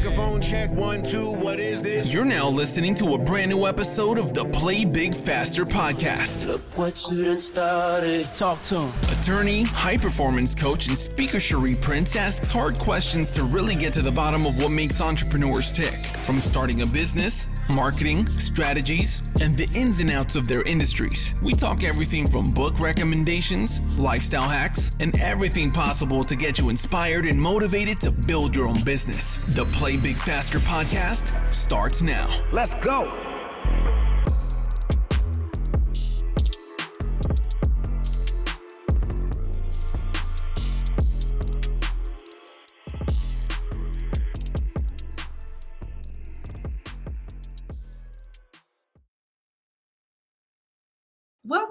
Microphone check one, two. What is this? You're now listening to a brand new episode of the Play Big Faster podcast. Look what you done started. Talk to him. Attorney, high performance coach, and speaker Cherie Prince asks hard questions to really get to the bottom of what makes entrepreneurs tick. From starting a business, marketing, strategies, and the ins and outs of their industries. We talk everything from book recommendations, lifestyle hacks, and everything possible to get you inspired and motivated to build your own business. The Play Big Faster podcast starts now. Let's go.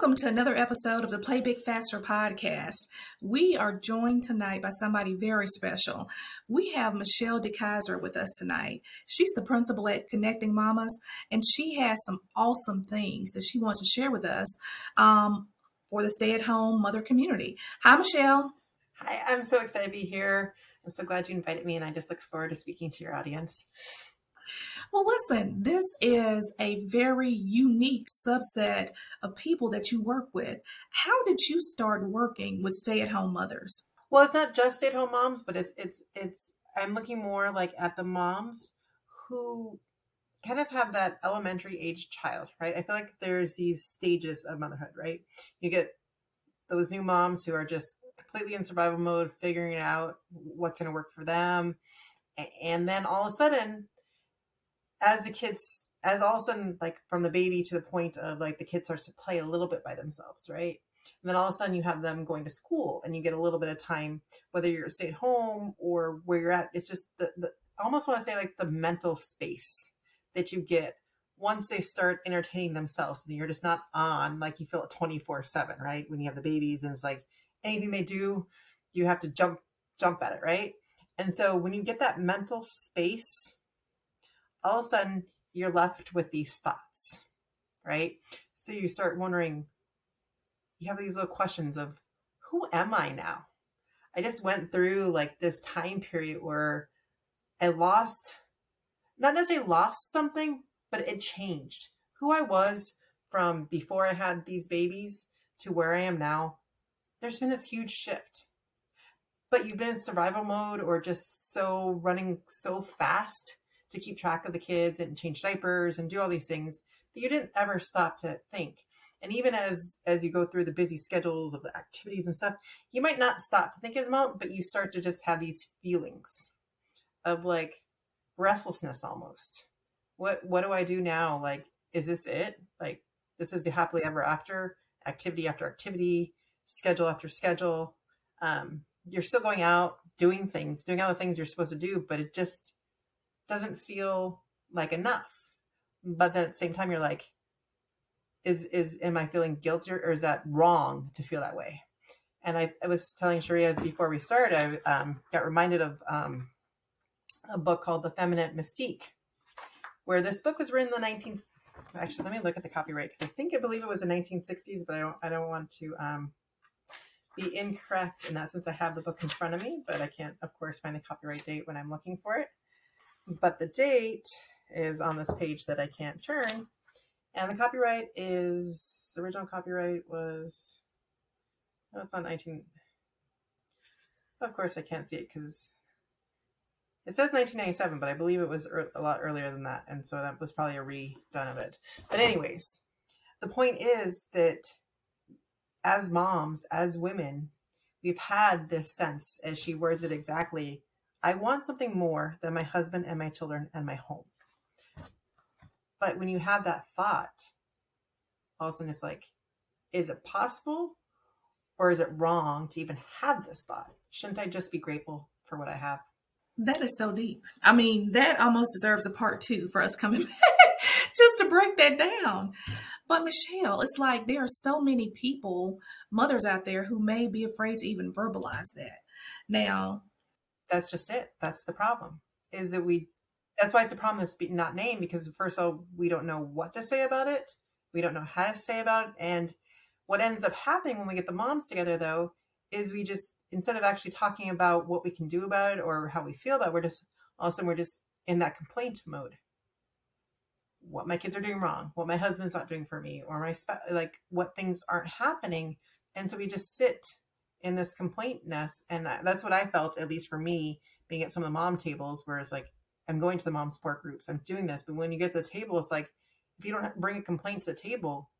Welcome to another episode of the Play Big Faster podcast. We are joined tonight by somebody very special. We have Michelle DeKeyser with us tonight. She's the principal at Connecting Mamas, and she has some awesome things that she wants to share with us um, for the stay at home mother community. Hi, Michelle. Hi, I'm so excited to be here. I'm so glad you invited me, and I just look forward to speaking to your audience. Well, listen, this is a very unique subset of people that you work with. How did you start working with stay-at-home mothers? Well, it's not just stay-at-home moms, but it's it's it's. I'm looking more like at the moms who kind of have that elementary age child, right? I feel like there's these stages of motherhood, right? You get those new moms who are just completely in survival mode, figuring out what's going to work for them, and then all of a sudden as the kids as all of a sudden like from the baby to the point of like the kids starts to play a little bit by themselves right? And then all of a sudden you have them going to school and you get a little bit of time whether you're stay at home or where you're at it's just the, the I almost want to say like the mental space that you get once they start entertaining themselves and you're just not on like you feel it 24 7 right? When you have the babies and it's like anything they do you have to jump jump at it right? And so when you get that mental space all of a sudden you're left with these thoughts, right? So you start wondering, you have these little questions of who am I now? I just went through like this time period where I lost, not necessarily lost something, but it changed who I was from before I had these babies to where I am now. There's been this huge shift. But you've been in survival mode or just so running so fast to keep track of the kids and change diapers and do all these things that you didn't ever stop to think. And even as as you go through the busy schedules of the activities and stuff you might not stop to think as much but you start to just have these feelings of like breathlessness almost. What what do i do now? Like is this it? Like this is the happily ever after activity after activity schedule after schedule. Um you're still going out doing things doing all the things you're supposed to do but it just doesn't feel like enough. But then at the same time, you're like, is is am I feeling guilty or is that wrong to feel that way? And I, I was telling Cherie before we started, I um, got reminded of um, a book called The Feminine Mystique, where this book was written in the 19th. Actually, let me look at the copyright because I think I believe it was the 1960s, but I don't I don't want to um, be incorrect in that since I have the book in front of me, but I can't, of course, find the copyright date when I'm looking for it but the date is on this page that I can't turn. And the copyright is the original copyright was no, it's not 19. Of course, I can't see it because it says 1997, but I believe it was er- a lot earlier than that, and so that was probably a redone of it. But anyways, the point is that as moms, as women, we've had this sense, as she words it exactly, I want something more than my husband and my children and my home. But when you have that thought, all of a sudden it's like, is it possible or is it wrong to even have this thought? Shouldn't I just be grateful for what I have? That is so deep. I mean, that almost deserves a part two for us coming back just to break that down. But Michelle, it's like there are so many people, mothers out there who may be afraid to even verbalize that. Now, that's just it. That's the problem. Is that we? That's why it's a problem that's not named because first of all, we don't know what to say about it. We don't know how to say about it, and what ends up happening when we get the moms together, though, is we just instead of actually talking about what we can do about it or how we feel about it, we're just all of a sudden we're just in that complaint mode what my kids are doing wrong what my husband's not doing for me or my like what things aren't happening and so we just sit in this complaintness. and that's what i felt at least for me being at some of the mom tables where it's like i'm going to the mom support groups i'm doing this but when you get to the table it's like if you don't bring a complaint to the table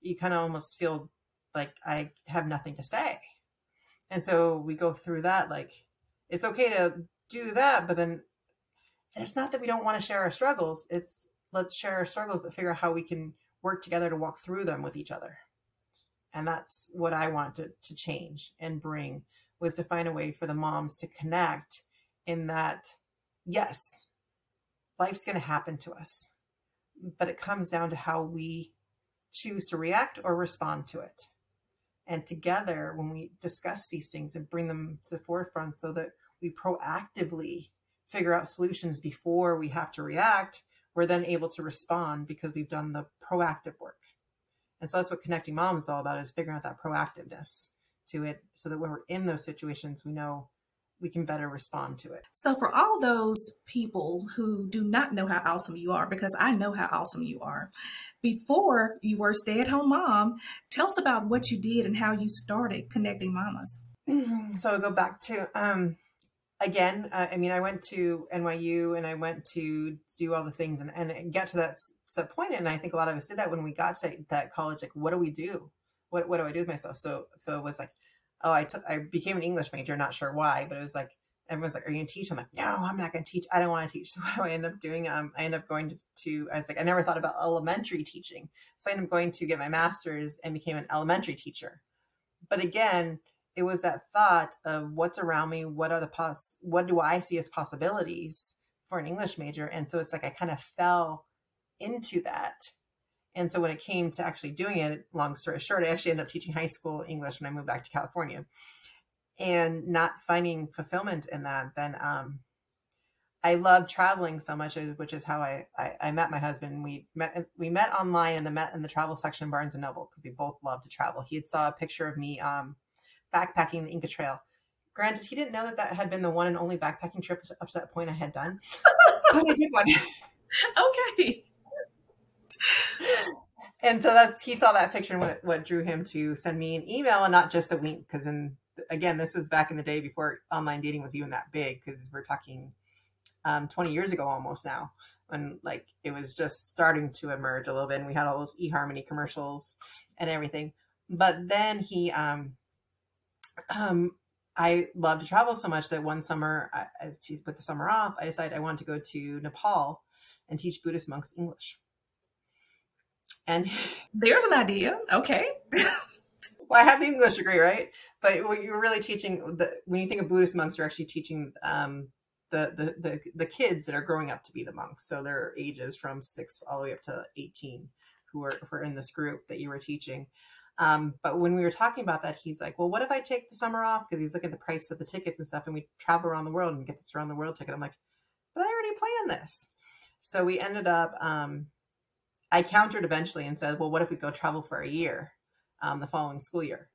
you kind of almost feel like i have nothing to say and so we go through that like it's okay to do that but then it's not that we don't want to share our struggles it's let's share our struggles but figure out how we can work together to walk through them with each other and that's what i wanted to change and bring was to find a way for the moms to connect in that yes life's going to happen to us but it comes down to how we choose to react or respond to it. And together when we discuss these things and bring them to the forefront so that we proactively figure out solutions before we have to react we're then able to respond because we've done the proactive work and so that's what connecting moms is all about is figuring out that proactiveness to it so that when we're in those situations, we know we can better respond to it. So, for all those people who do not know how awesome you are, because I know how awesome you are, before you were stay at home mom, tell us about what you did and how you started connecting mamas. Mm-hmm. So, I'll go back to um, again, uh, I mean, I went to NYU and I went to do all the things and, and get to that, that point. And I think a lot of us did that when we got to that college. Like, what do we do? What what do I do with myself? So so it was like, oh, I took I became an English major. Not sure why, but it was like everyone's like, "Are you gonna teach?" I'm like, "No, I'm not gonna teach. I don't want to teach." So what do I end up doing? Um, I end up going to, to I was like, I never thought about elementary teaching, so I ended up going to get my master's and became an elementary teacher. But again, it was that thought of what's around me what are the pos what do i see as possibilities for an english major and so it's like i kind of fell into that and so when it came to actually doing it long story short i actually ended up teaching high school english when i moved back to california and not finding fulfillment in that then um, I love traveling so much, which is how I, I, I, met my husband. We met we met online in the met in the travel section of Barnes and Noble because we both love to travel. He had saw a picture of me um, backpacking the Inca Trail. Granted, he didn't know that that had been the one and only backpacking trip up to that point I had done. but I did one. Okay. and so that's he saw that picture and what what drew him to send me an email and not just a wink because in again this was back in the day before online dating was even that big because we're talking um, 20 years ago almost now when like it was just starting to emerge a little bit and we had all those eharmony commercials and everything but then he um um, I love to travel so much that one summer, I, I, with the summer off, I decided I wanted to go to Nepal and teach Buddhist monks English. And there's an idea. Okay. well, I have the English degree, right? But what you're really teaching the, when you think of Buddhist monks, you're actually teaching um, the, the, the the kids that are growing up to be the monks. So their ages from six all the way up to 18 who are, who are in this group that you were teaching. Um, but when we were talking about that, he's like, well, what if I take the summer off? Because he's looking at the price of the tickets and stuff, and we travel around the world and get this around the world ticket. I'm like, but I already planned this. So we ended up, um, I countered eventually and said, well, what if we go travel for a year um, the following school year?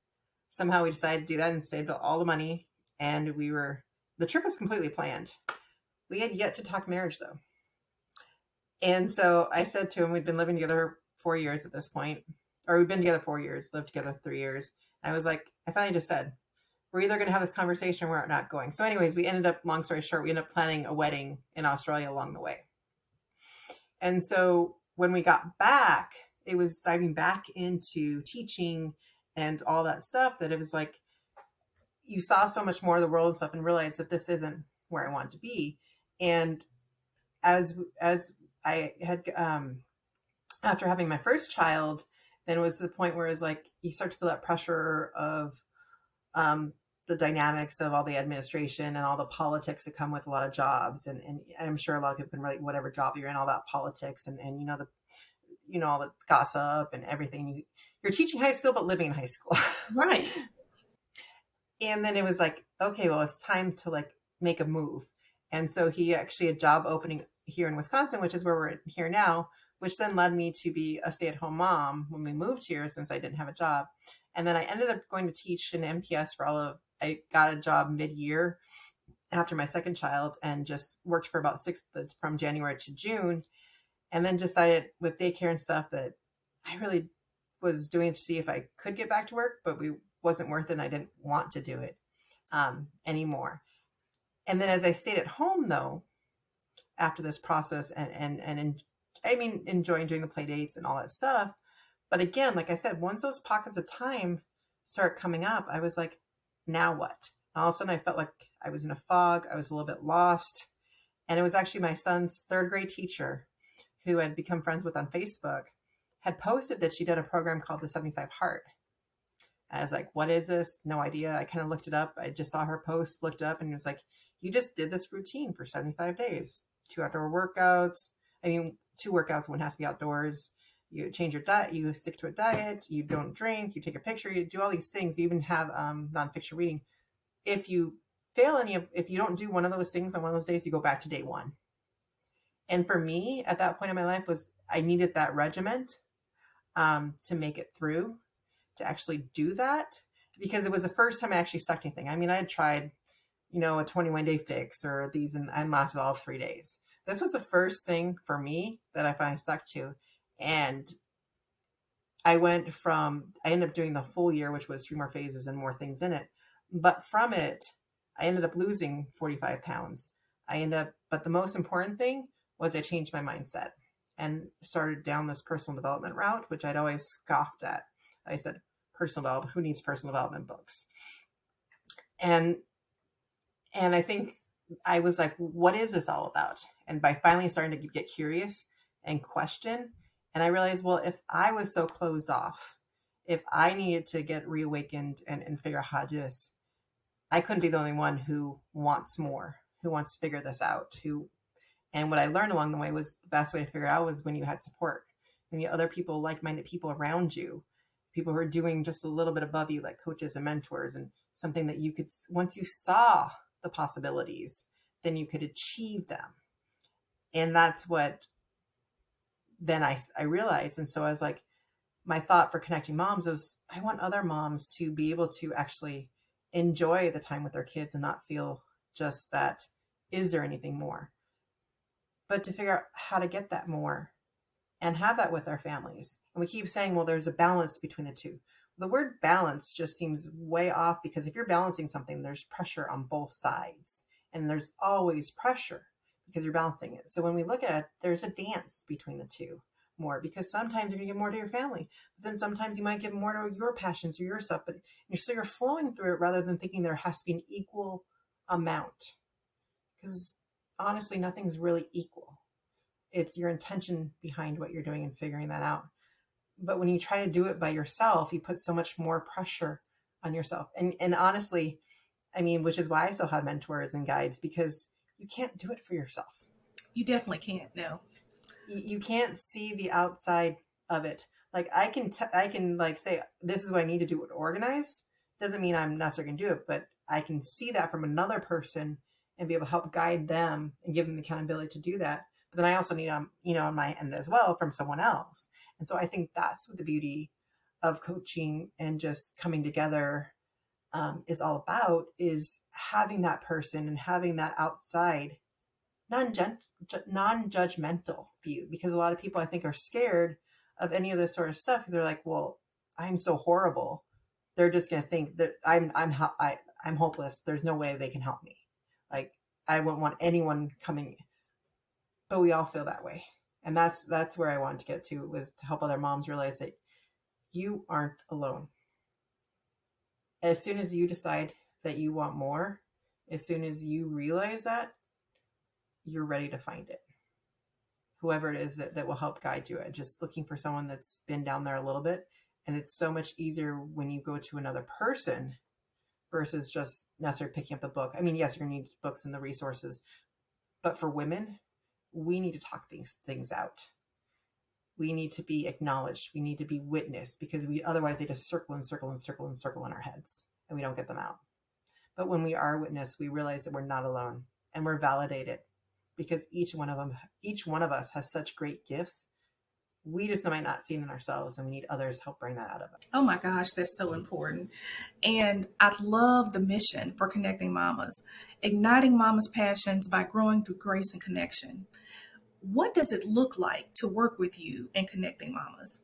Somehow we decided to do that and saved all the money. And we were, the trip was completely planned. We had yet to talk marriage though. And so I said to him, we'd been living together four years at this point or we've been together four years, lived together three years. I was like, I finally just said, we're either going to have this conversation or we're not going. So, anyways, we ended up, long story short, we ended up planning a wedding in Australia along the way. And so when we got back, it was diving back into teaching and all that stuff that it was like you saw so much more of the world and stuff and realized that this isn't where I want to be. And as as I had um after having my first child, then it was the point where it's like you start to feel that pressure of um, the dynamics of all the administration and all the politics that come with a lot of jobs. And, and i'm sure a lot of people can relate whatever job you're in all that politics and, and you know the you know all the gossip and everything. You, you're teaching high school but living in high school. Right. And then it was like okay well it's time to like make a move. And so he actually a job opening here in wisconsin which is where we're here now which then led me to be a stay at home mom when we moved here since I didn't have a job. And then I ended up going to teach in MPS for all of, I got a job mid year after my second child and just worked for about six from January to June, and then decided with daycare and stuff that I really was doing to see if I could get back to work, but we wasn't worth it. and I didn't want to do it um, anymore. And then as I stayed at home though, after this process and and and in, I mean enjoying doing the play dates and all that stuff. But again, like I said, once those pockets of time start coming up, I was like, now what? And all of a sudden I felt like I was in a fog. I was a little bit lost. And it was actually my son's third grade teacher who had become friends with on Facebook had posted that she did a program called the 75 Hard. I was like, what is this? No idea. I kind of looked it up. I just saw her post, looked up, and it was like, you just did this routine for 75 days. Two outdoor workouts. I mean, two workouts, one has to be outdoors. You change your diet, you stick to a diet, you don't drink, you take a picture, you do all these things. You even have um, nonfiction reading. If you fail any of, if you don't do one of those things on one of those days, you go back to day one. And for me, at that point in my life, was I needed that regiment um, to make it through, to actually do that, because it was the first time I actually stuck anything. I mean, I had tried, you know, a 21 day fix or these, and I lasted all three days. This was the first thing for me that I finally stuck to. And I went from, I ended up doing the full year, which was three more phases and more things in it. But from it, I ended up losing 45 pounds. I ended up, but the most important thing was I changed my mindset and started down this personal development route, which I'd always scoffed at. I said, personal development, who needs personal development books? And and I think I was like, what is this all about? And by finally starting to get curious and question, and I realized, well, if I was so closed off, if I needed to get reawakened and, and figure out how this, I couldn't be the only one who wants more, who wants to figure this out, who and what I learned along the way was the best way to figure out was when you had support, when you had other people, like-minded people around you, people who are doing just a little bit above you, like coaches and mentors, and something that you could once you saw the possibilities, then you could achieve them. And that's what then I I realized. And so I was like, my thought for connecting moms is I want other moms to be able to actually enjoy the time with their kids and not feel just that is there anything more but to figure out how to get that more and have that with our families. And we keep saying, well, there's a balance between the two. The word balance just seems way off because if you're balancing something, there's pressure on both sides. And there's always pressure because you're balancing it. So when we look at it, there's a dance between the two more because sometimes you're to give more to your family, but then sometimes you might give more to your passions or your stuff. But you're, so you're flowing through it rather than thinking there has to be an equal amount. Because honestly, nothing's really equal. It's your intention behind what you're doing and figuring that out. But when you try to do it by yourself, you put so much more pressure on yourself. And and honestly, I mean, which is why I still have mentors and guides because you can't do it for yourself. You definitely can't. No, you, you can't see the outside of it. Like I can, t- I can like say this is what I need to do to organize. Doesn't mean I'm necessarily going to do it, but I can see that from another person and be able to help guide them and give them the accountability to do that. Then I also need um, you know, on my end as well from someone else. And so I think that's what the beauty of coaching and just coming together um, is all about is having that person and having that outside non-judgmental view because a lot of people I think are scared of any of this sort of stuff they're like, well, I'm so horrible. They're just to think that I'm, I'm, I, I'm hopeless. There's no way they can help me. Like I wouldn't want anyone coming, but we all feel that way. And that's, that's where I wanted to get to was to help other moms realize that you aren't alone. As soon as you decide that you want more, as soon as you realize that, you're ready to find it. Whoever it is that, that will help guide you. Just looking for someone that's been down there a little bit. And it's so much easier when you go to another person versus just necessarily picking up the book. I mean, yes, you're going to need books and the resources, but for women, we need to talk things things out. We need to be acknowledged. We need to be witnessed because we otherwise they just circle and circle and circle and circle in our heads and we don't get them out. But when we are witnessed, we realize that we're not alone and we're validated because each one of them, each one of us has such great gifts we just might not see it in ourselves and we need others help bring that out of us. Oh my gosh, that's so important. And I love the mission for Connecting Mamas, igniting mamas' passions by growing through grace and connection. What does it look like to work with you in Connecting Mamas?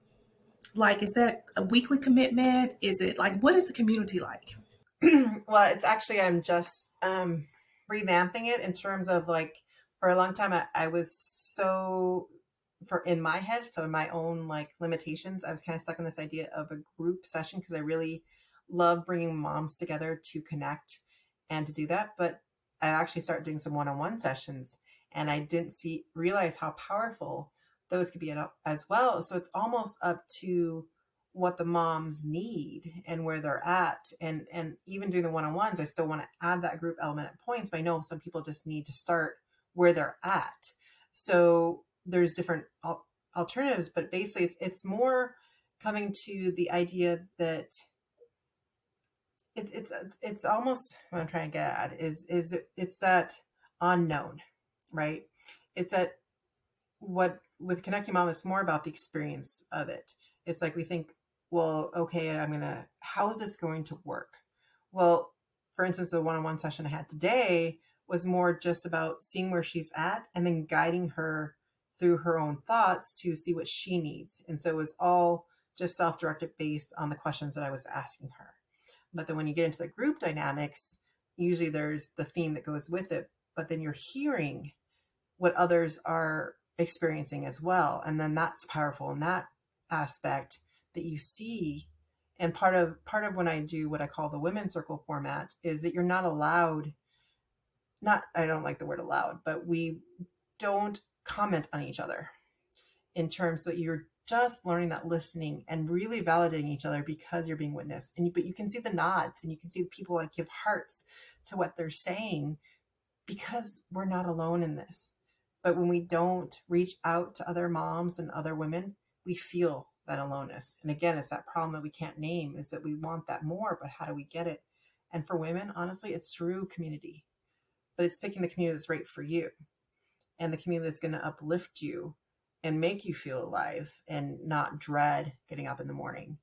Like, is that a weekly commitment? Is it like, what is the community like? well, it's actually, I'm just um, revamping it in terms of like, for a long time, I, I was so for in my head, so my own like limitations, I was kind of stuck in this idea of a group session because I really love bringing moms together to connect and to do that. But I actually started doing some one-on-one sessions, and I didn't see realize how powerful those could be as well. So it's almost up to what the moms need and where they're at and and even doing the one-on-ones i still want to add that group element at points but i know some people just need to start where they're at so there's different al- alternatives, but basically it's, it's more coming to the idea that it's, it's, it's, it's almost what I'm trying to get at is, is it, it's that unknown, right? It's that what with connecting mom is more about the experience of it. It's like we think, well, okay, I'm gonna. How is this going to work? Well, for instance, the one-on-one session I had today was more just about seeing where she's at and then guiding her through her own thoughts to see what she needs. And so it was all just self directed based on the questions that I was asking her. But then when you get into the group dynamics, usually there's the theme that goes with it, but then you're hearing what others are experiencing as well. And then that's powerful in that aspect that you see. And part of part of when I do what I call the women's circle format is that you're not allowed not I don't like the word allowed, but we don't comment on each other in terms that you're just learning that listening and really validating each other because you're being witnessed. And you, but you can see the nods and you can see people like give hearts to what they're saying because we're not alone in this. But when we don't reach out to other moms and other women we feel that aloneness. And again it's that problem that we can't name is that we want that more but how do we get it? And for women honestly it's through community. But it's picking the community that's right for you and the community that's going to uplift you and make you feel alive and not dread getting up in the morning,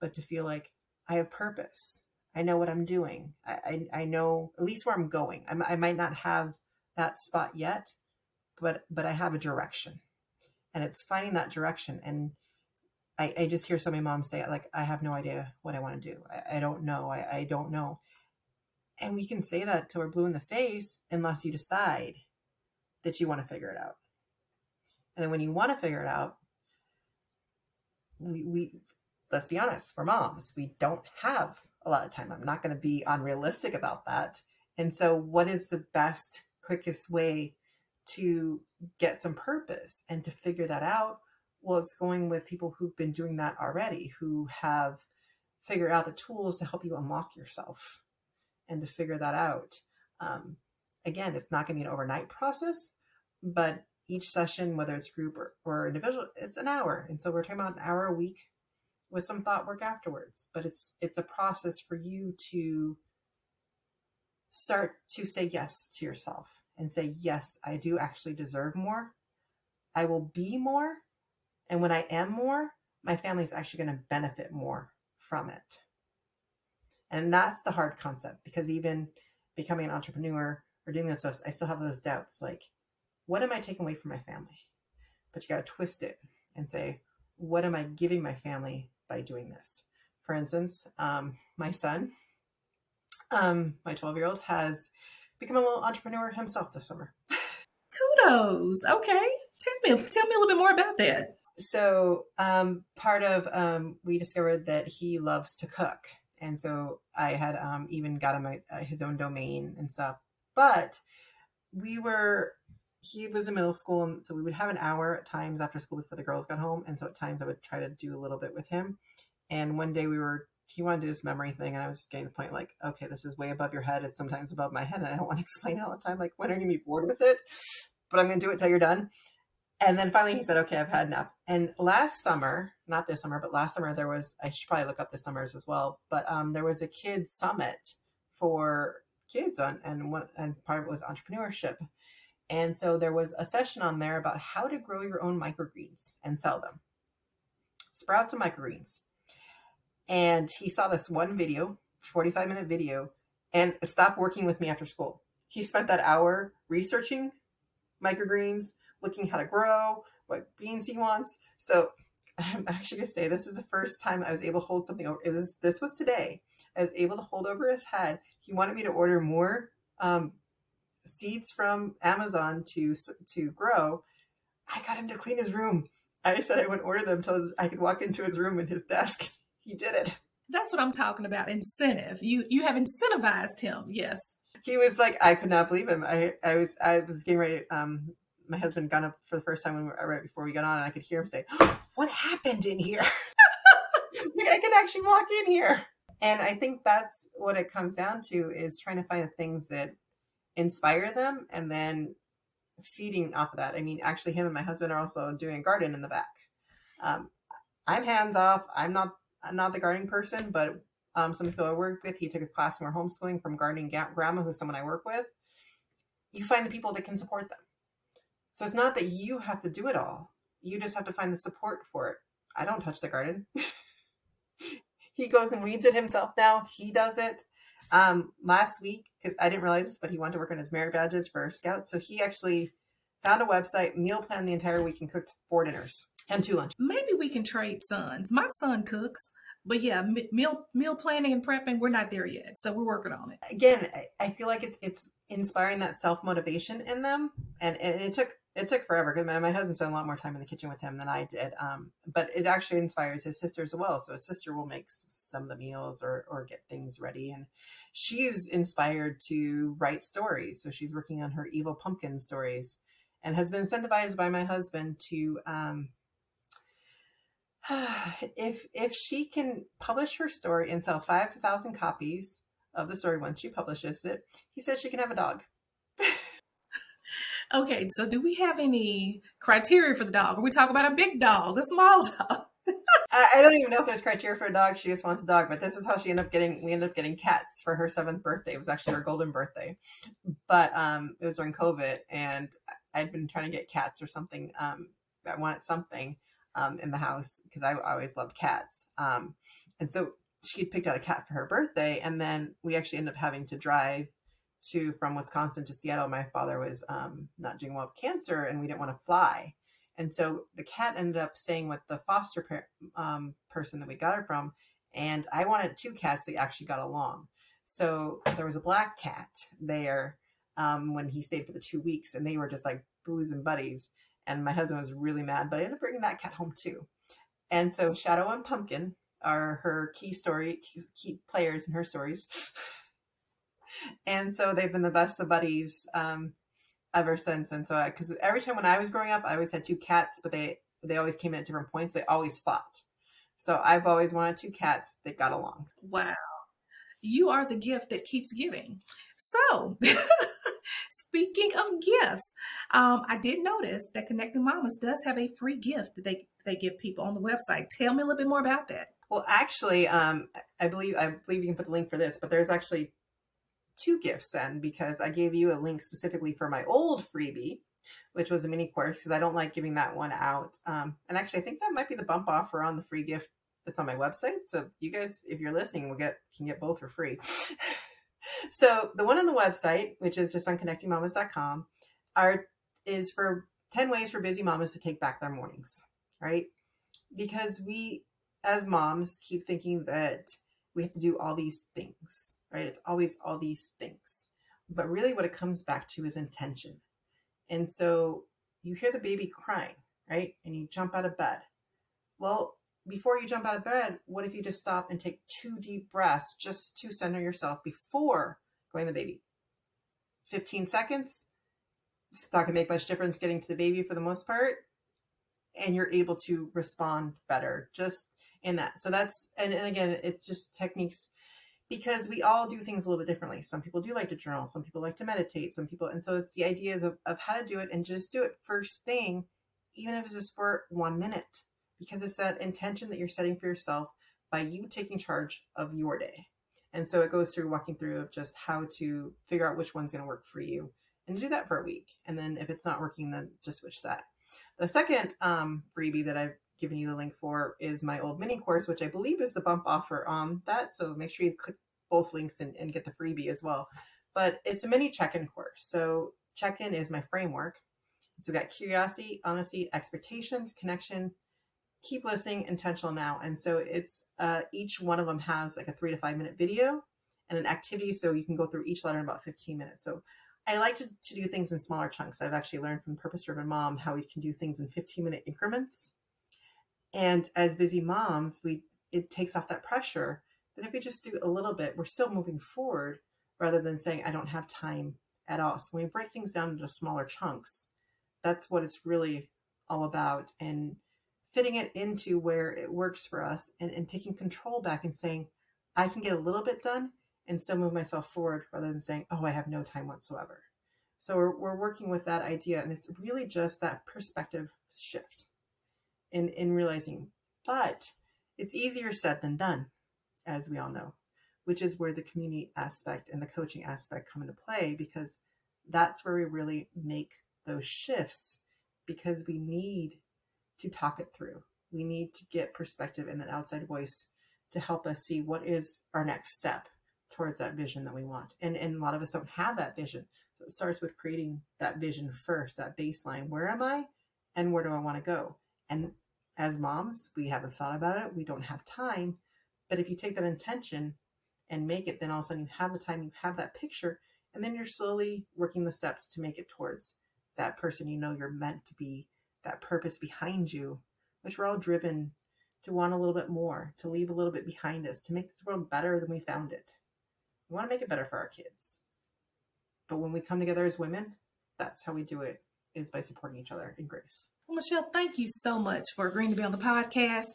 but to feel like I have purpose. I know what I'm doing. I, I, I know at least where I'm going. I, I might not have that spot yet, but but I have a direction, and it's finding that direction. And I, I just hear so many moms say like I have no idea what I want to do. I, I don't know. I, I don't know. And we can say that till we're blue in the face unless you decide that you want to figure it out. And then when you want to figure it out, we, we let's be honest, we're moms, we don't have a lot of time. I'm not going to be unrealistic about that. And so, what is the best, quickest way to get some purpose and to figure that out? Well, it's going with people who've been doing that already, who have figured out the tools to help you unlock yourself and to figure that out. Um, again, it's not going to be an overnight process, but each session, whether it's group or, or individual, it's an hour. And so we're talking about an hour a week with some thought work afterwards. But it's it's a process for you to start to say yes to yourself and say, yes, I do actually deserve more. I will be more. And when I am more, my family is actually going to benefit more from it. And that's the hard concept because even becoming an entrepreneur or doing this, I still have those doubts like, what am I taking away from my family? But you got to twist it and say, what am I giving my family by doing this? For instance, um, my son, um, my 12 year old, has become a little entrepreneur himself this summer. Kudos. Okay. Tell me, tell me a little bit more about that. So, um, part of um, we discovered that he loves to cook, and so I had um, even got him a, a, his own domain and stuff. But we were he was in middle school and so we would have an hour at times after school before the girls got home and so at times i would try to do a little bit with him. And one day we were he wanted to do this memory thing and i was getting the point like okay this is way above your head it's sometimes above my head and i don't want to explain it all the time like when are you gonna be bored with it? But i'm gonna do it till you're done. And then finally he said okay i've had enough. And last summer not this summer but last summer there was i should probably look up the summers as well but um, there was a kids summit for kids on and one and part of it was entrepreneurship and so there was a session on there about how to grow your own microgreens and sell them. sprouts and microgreens. And he saw this one video, 45 minute video, and stopped working with me after school. He spent that hour researching microgreens, looking how to grow, what beans he wants. So I'm actually gonna say this is the first time I was able to hold something over. It was this was today. I was able to hold over his head. He wanted me to order more um, seeds from Amazon to to grow. I got him to clean his room. I said I wouldn't order them until I could walk into his room and his desk. He did it. That's what I'm talking about. Incentive. You you have incentivized him. Yes. He was like, I could not believe him. I I was I was getting ready. Um, my husband got up for the first time when we were, right before we got on, and I could hear him say, "What happened in here?" like I could actually walk in here, and I think that's what it comes down to is trying to find the things that inspire them, and then feeding off of that. I mean, actually, him and my husband are also doing a garden in the back. Um, I'm hands off. I'm not I'm not the gardening person, but um, some people I work with, he took a class when we're homeschooling from gardening grandma, who's someone I work with. You find the people that can support them. So it's not that you have to do it all. You just have to find the support for it. I don't touch the garden. he goes and weeds it himself now. He does it. Um, last week, because I didn't realize this, but he wanted to work on his merit badges for Scout. So he actually found a website, meal planned the entire week, and cooked four dinners and two lunches. Maybe we can trade sons. My son cooks, but yeah, meal meal planning and prepping, we're not there yet. So we're working on it. Again, I feel like it's it's inspiring that self motivation in them, and, and it took it took forever because my, my husband spent a lot more time in the kitchen with him than I did. Um, but it actually inspires his sister as well. So his sister will make some of the meals or or get things ready, and she's inspired to write stories. So she's working on her evil pumpkin stories, and has been incentivized by my husband to. Um, if if she can publish her story and sell five thousand copies of the story once she publishes it, he says she can have a dog. Okay, so do we have any criteria for the dog? Are we talking about a big dog, a small dog? I, I, don't even know if there's criteria for a dog. She just wants a dog, but this is how she ended up getting. We ended up getting cats for her seventh birthday. It was actually her golden birthday, but um, it was during COVID, and I'd been trying to get cats or something. Um, I wanted something um in the house because I, I always loved cats. Um, and so she picked out a cat for her birthday, and then we actually ended up having to drive to from Wisconsin to Seattle, my father was um, not doing well with cancer, and we didn't want to fly. And so the cat ended up staying with the foster um, person that we got her from. And I wanted two cats that actually got along. So there was a black cat there um, when he stayed for the two weeks, and they were just like booze and buddies. And my husband was really mad, but I ended up bringing that cat home too. And so Shadow and Pumpkin are her key story, key, players in her stories. and so they've been the best of buddies um, ever since. And so, because every time when I was growing up, I always had two cats, but they they always came in at different points. They always fought. So I've always wanted two cats that got along. Wow. You are the gift that keeps giving. So, speaking of gifts, um, I did notice that Connecting Mamas does have a free gift that they they give people on the website. Tell me a little bit more about that. Well, actually, um, I believe I believe you can put the link for this, but there's actually two gifts then because I gave you a link specifically for my old freebie, which was a mini course because I don't like giving that one out. Um, and actually, I think that might be the bump offer on the free gift that's on my website. So you guys, if you're listening, will get can get both for free. so the one on the website, which is just on connectingmamas.com, are is for 10 ways for busy mamas to take back their mornings, right? Because we as moms keep thinking that we have to do all these things right? It's always all these things. But really, what it comes back to is intention. And so you hear the baby crying, right? And you jump out of bed. Well, before you jump out of bed, what if you just stop and take two deep breaths just to center yourself before going to the baby? 15 seconds. It's not going to make much difference getting to the baby for the most part. And you're able to respond better just in that. So that's, and, and again, it's just techniques because we all do things a little bit differently. Some people do like to journal, some people like to meditate, some people, and so it's the ideas of, of how to do it and just do it first thing, even if it's just for one minute, because it's that intention that you're setting for yourself by you taking charge of your day. And so it goes through walking through of just how to figure out which one's going to work for you and do that for a week. And then if it's not working, then just switch that. The second um, freebie that I've given you the link for is my old mini course, which I believe is the bump offer on that. So make sure you click both links and, and get the freebie as well. But it's a mini check in course. So check in is my framework. So we got curiosity, honesty, expectations, connection, keep listening, intentional now. And so it's uh, each one of them has like a three to five minute video and an activity. So you can go through each letter in about 15 minutes. So I like to, to do things in smaller chunks. I've actually learned from Purpose Driven Mom how we can do things in 15 minute increments. And as busy moms, we it takes off that pressure that if we just do a little bit, we're still moving forward rather than saying, I don't have time at all. So when we break things down into smaller chunks, that's what it's really all about. And fitting it into where it works for us and, and taking control back and saying, I can get a little bit done and still move myself forward rather than saying, oh, I have no time whatsoever. So we're, we're working with that idea, and it's really just that perspective shift in, in realizing, but it's easier said than done, as we all know, which is where the community aspect and the coaching aspect come into play because that's where we really make those shifts because we need to talk it through. We need to get perspective and an outside voice to help us see what is our next step towards that vision that we want. And, and a lot of us don't have that vision. So it starts with creating that vision first, that baseline. Where am I and where do I want to go? And as moms, we haven't thought about it. We don't have time. But if you take that intention and make it, then all of a sudden you have the time, you have that picture, and then you're slowly working the steps to make it towards that person you know you're meant to be, that purpose behind you, which we're all driven to want a little bit more, to leave a little bit behind us, to make this world better than we found it. We want to make it better for our kids. But when we come together as women, that's how we do it is by supporting each other in grace. Well, Michelle, thank you so much for agreeing to be on the podcast.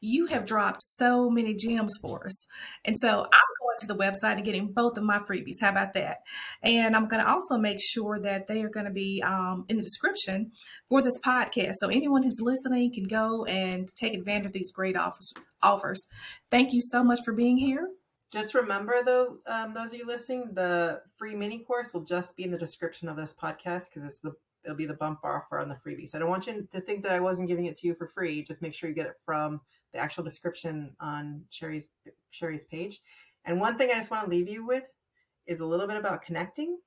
You have dropped so many gems for us. And so I'm going to the website and getting both of my freebies. How about that? And I'm going to also make sure that they are going to be um, in the description for this podcast. So anyone who's listening can go and take advantage of these great offers. offers. Thank you so much for being here. Just remember, though, um, those of you listening, the free mini course will just be in the description of this podcast because it's the it'll be the bump offer on the freebie. So I don't want you to think that I wasn't giving it to you for free. Just make sure you get it from the actual description on Cherie's Cherie's page. And one thing I just want to leave you with is a little bit about connecting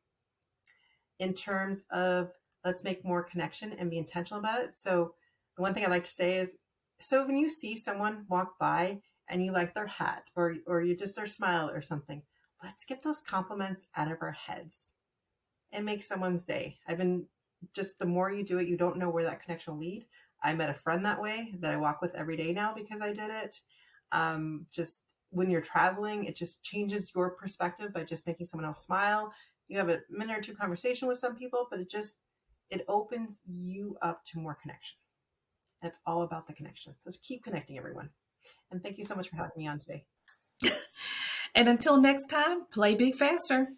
in terms of let's make more connection and be intentional about it. So the one thing I like to say is so when you see someone walk by and you like their hat or or you just their smile or something, let's get those compliments out of our heads and make someone's day. I've been just the more you do it, you don't know where that connection will lead. I met a friend that way that I walk with every day now because I did it. Um, just when you're traveling, it just changes your perspective by just making someone else smile. You have a minute or two conversation with some people, but it just it opens you up to more connection. And it's all about the connection. So keep connecting, everyone. And thank you so much for having me on today. and until next time, play big faster.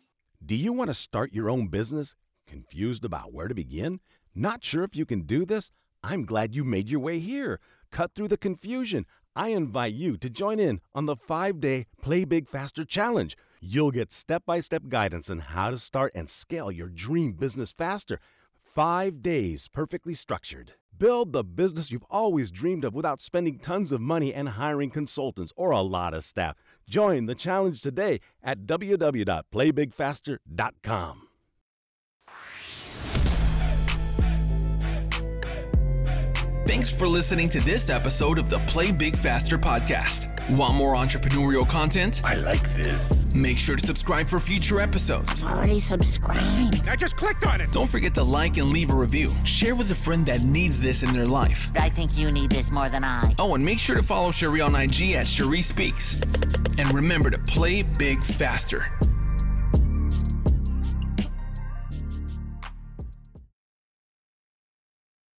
Do you want to start your own business? Confused about where to begin? Not sure if you can do this? I'm glad you made your way here. Cut through the confusion. I invite you to join in on the five day Play Big Faster Challenge. You'll get step by step guidance on how to start and scale your dream business faster. Five days perfectly structured. Build the business you've always dreamed of without spending tons of money and hiring consultants or a lot of staff. Join the challenge today at www.playbigfaster.com. Thanks for listening to this episode of the Play Big Faster podcast. Want more entrepreneurial content? I like this. Make sure to subscribe for future episodes. Already subscribed. I just clicked on it. Don't forget to like and leave a review. Share with a friend that needs this in their life. I think you need this more than I. Oh, and make sure to follow Cherie on IG at Cherie Speaks. And remember to play big faster.